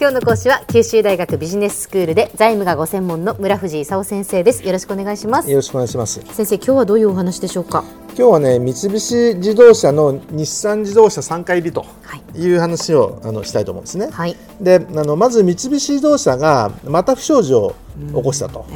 今日の講師は九州大学ビジネススクールで財務がご専門の村藤勲先生です。よろしくお願いします。よろしくお願いします。先生今日はどういうお話でしょうか？今日はね三菱自動車の日産自動車3回入りとい。う話を、あのしたいと思うんですね、はい、であのまず三菱自動車がまた不祥事を起こしたと、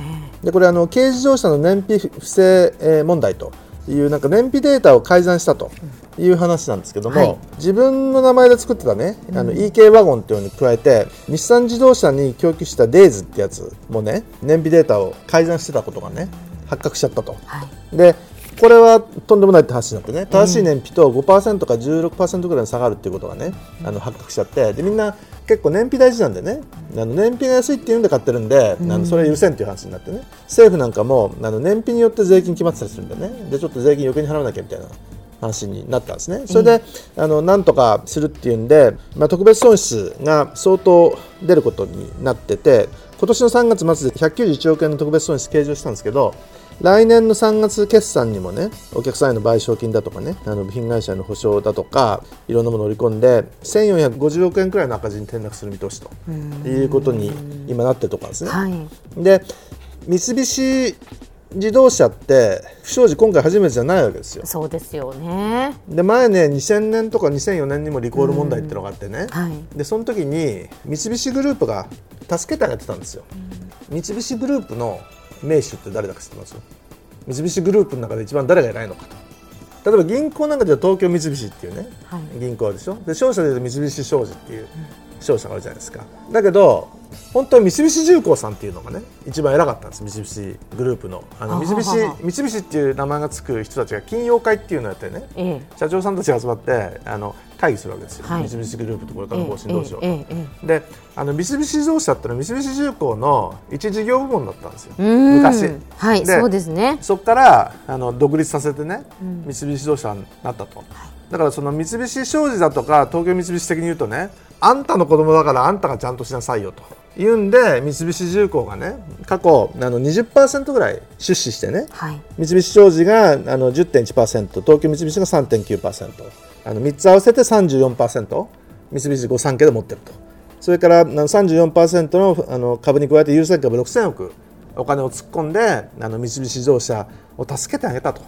でこれあの軽自動車の燃費不正、えー、問題というなんか燃費データを改ざんしたという話なんですけども、はい、自分の名前で作ってたね、あの EK ワゴンっていうのに加えて日産自動車に供給したデイズってやつもね燃費データを改ざんしてたことがね発覚しちゃったと。はい、でこれはとんでもないって話になってね正しい燃費と5%か16%ぐらいに下がるっていうことがねあの発覚しちゃってでみんな結構燃費大事なんでねあの燃費が安いっていうんで買ってるんで、あのそれは許せんっていう話になってね。政府なんかもあの燃費によって税金決まってたりするんでね。でちょっと税金余計に払わなきゃみたいな話になったんですね。それで、うん、あのなんとかするっていうんで、まあ、特別損失が相当出ることになってて今年の3月末で191億円の特別損失計上したんですけど来年の3月決算にもねお客さんへの賠償金だとかねあの部品会社への補償だとかいろんなものを織り込んで1450億円くらいの赤字に転落する見通しということに今なってるところですね。はい、で三菱自動車って不祥事今回初めてじゃないわけですよ。そうですよね。で前ね2000年とか2004年にもリコール問題っていうのがあってね、はい、でその時に三菱グループが助けてあげてたんですよ。三菱グループの名手って誰だか知ってます？三菱グループの中で一番誰が偉いのかと。例えば銀行なんかでは東京三菱っていうね、はい、銀行でしょ？で商社でいうと三菱商事っていう商社があるじゃないですか。だけど本当は三菱重工さんっていうのがね一番偉かったんです。三菱グループの。あの三菱三菱っていう名前がつく人たちが金融会っていうのをやってね、ええ、社長さんたちが集まってあの会議するわけですよ、はい、三菱グループとこれからの方針どうしようと、ええ、であの三菱自動車ってのは三菱重工の一事業部門だったんですよ。昔。はいそうですね。そこからあの独立させてね、三菱自動車になったと、はい、だからその三菱商事だとか東京三菱的に言うとねあんたの子供だからあんたがちゃんとしなさいよと。いうんで三菱重工がね過去あの20%ぐらい出資してね、はい、三菱商事があの10.1%東京三菱が3.9%。あの3つ合わせて34%三菱御三家で持ってると。それから34%のあの株に加えて有債株6000億。お金を突っ込んであの三菱自動車を助けてあげたと。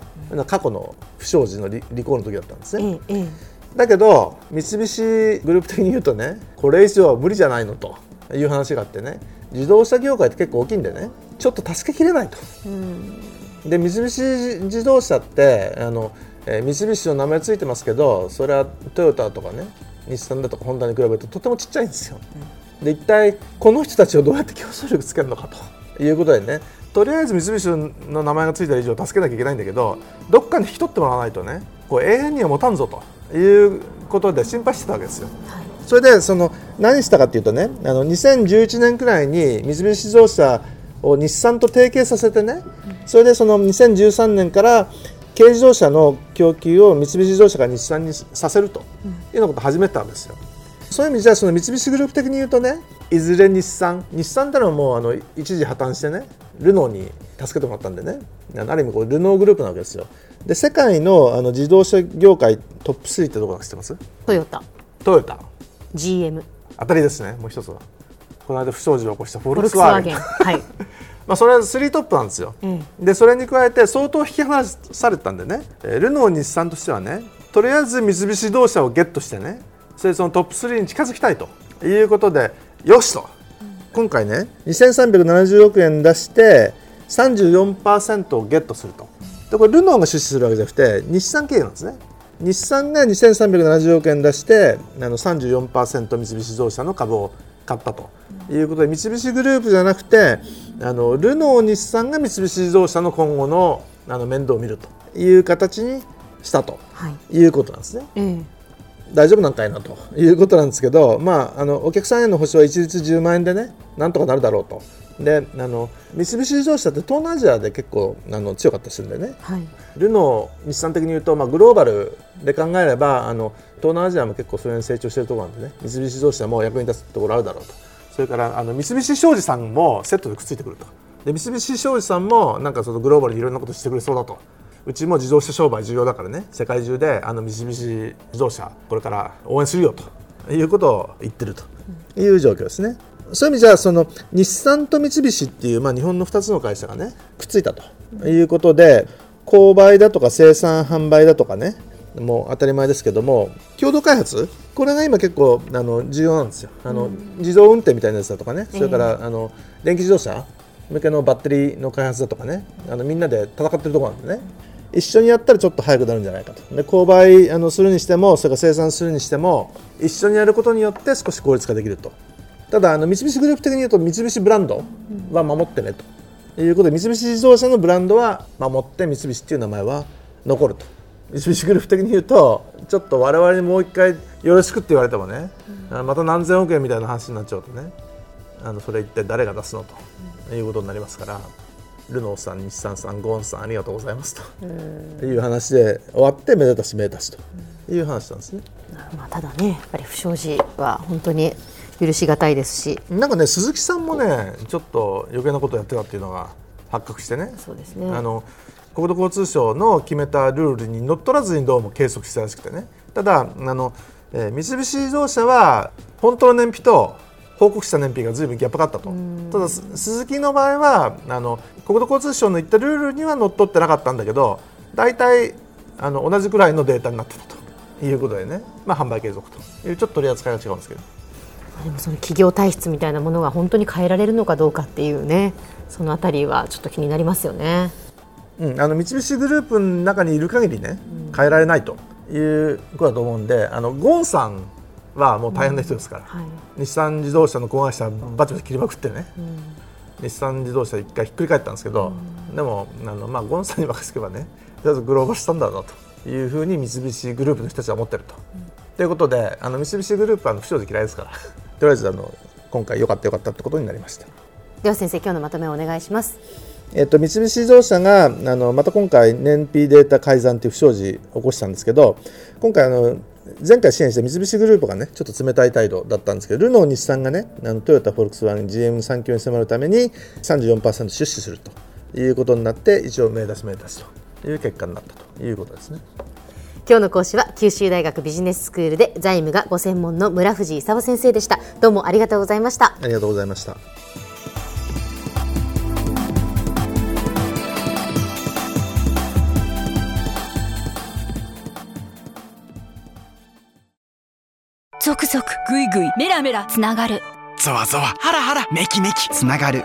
過去の不祥事のリリコールの時だったんですね。うんうん、だけど三菱グループ的に言うとねこれ以上は無理じゃないのと。いう話があってね。自動車業界って結構大きいんでね。ちょっと助けきれないと。うん、で三菱自動車ってあのえー、三菱の名前ついてますけどそれはトヨタとかね日産だとかホンダに比べるととてもちっちゃいんですよ。で一体この人たちをどうやって競争力つけるのかと。いうことでねとりあえず三菱の名前がついた以上助けなきゃいけないんだけどどっかに引き取ってもらわないとねこう永遠には持たんぞと。いうことで心配してたわけですよ。はい、それでその何したかというとねあの2011年くらいに三菱自動車を日産と提携させてねそれでその2013年から軽自動車の供給を三菱自動車が日産にさせるというようなことを始めたんですよ。そういう意味じゃその三菱グループ的に言うとねいずれ日産日産ってのはもうあの一時破綻してねルノーに助けてもらったんでね。ある意味こうルノーグループなわけですよ。で世界のあの自動車業界トップ3ってどこか知ってます？トヨタ。トヨタ。GM 当たりですねもう一つはこの間不祥事を起こしたフォルクスワーゲン。はい。まあ、それは3トップなんですよ、うん、でそれに加えて相当引き離されたんでね。ルノー日産としてはねとりあえず三菱自動車をゲットしてねそれそのトップ3に近づきたいということでよしと、うん、今回ね2370億円出して34%をゲットすると。でこれルノーが出資するわけじゃなくて日産経営なんですね。日産が2370億円出してあの34%三菱自動車の株を買ったということで三菱グループじゃなくてあのルノー日産が三菱自動車の今後のあの面倒を見るという形にしたということなんですね。はい大丈夫なんかいなということなんですけど、まあ、あのお客さんへの保証は一律10万円でねなんとかなるだろうと。であの三菱自動車って東南アジアで結構あの強かったりするんでね、はい、ルノー日産的に言うと、まあ、グローバルで考えればあの東南アジアも結構それに成長しているところなんでね。三菱自動車も役に立つところあるだろうと。それからあの三菱商事さんもセットでくっついてくると。で三菱商事さんもなんかそのグローバルにいろんなことしてくれそうだと。うちも自動車商売重要だからね。世界中であの三菱自動車これから応援するよということを言ってるという状況ですね。そういう意味じゃその日産と三菱っていう、まあ、日本の2つの会社がねくっついたと。いうことで購買だとか生産販売だとかねもう当たり前ですけども共同開発？これが今結構あの重要なんですよ。あの、うん、自動運転みたいなやつだとかねそれから、あの電気自動車向けのバッテリーの開発だとかねあのみんなで戦ってるところなんでね。一緒にやったらちょっと早くなるんじゃないかと。で購買あのするにしてもそれから生産するにしても一緒にやることによって少し効率化できるとただあの三菱グループ的に言うと三菱ブランドは守ってねということで三菱自動車のブランドは守って三菱っていう名前は残ると。三菱グループ的に言うとちょっと我々にもう一回よろしくって言われてもね、うん、また何千億円みたいな話になっちゃうとねあのそれ一体誰が出すのということになりますからルノーさん日産さんゴーンさんありがとうございますと。いう話で終わってめでたしめでたしという話なんですね。まあ、ただねやっぱり不祥事は本当に許し難いですし。なんかね鈴木さんもねちょっと余計なことをやってたっていうのが発覚してね。そうですね。あの国土交通省の決めたルールにのっとらずにどうも計測したらしくてね。ただあの、えー、三菱自動車は本当の燃費と報告した燃費がずいぶんギャップがあったと。ただ鈴木の場合はあの国土交通省の言ったルールにはのっとってなかったんだけど大体あの同じくらいのデータになってたということでね、まあ、販売継続というちょっと取り扱いが違うんですけど。でもその企業体質みたいなものが本当に変えられるのかどうかっていうねそのあたりはちょっと気になりますよね。うん、あの三菱グループの中にいる限りね、変えられないということだと思うんであのゴンさんはもう大変な人ですから、うん。はい、日産自動車の子会社バチバチ切りまくってね、うん、日産自動車一回ひっくり返ったんですけど、うん、でもあの、まあ、ゴンさんに任せればねとりあえずグローバルスタンダードだというふうに三菱グループの人たちは思ってると。ということであの三菱グループは不祥事嫌いですからとりあえずあの今回よかったよかったってことになりましたでは先生今日のまとめをお願いしますえっと、三菱自動車があのまた今回燃費データ改ざんという不祥事を起こしたんですけど今回あの前回支援した三菱グループがねちょっと冷たい態度だったんですけどルノー日産がねあのトヨタフォルクスワーゲン GM 産業に迫るために34%出資するということになって一応名出し名出しという結果になったということですね。今日の講師は九州大学ビジネススクールで財務がご専門の村藤勲先生でした。どうもありがとうございました。ありがとうございました。続々ぐいぐいメラメラつながる。ゾワゾワハラハラメキメキつながる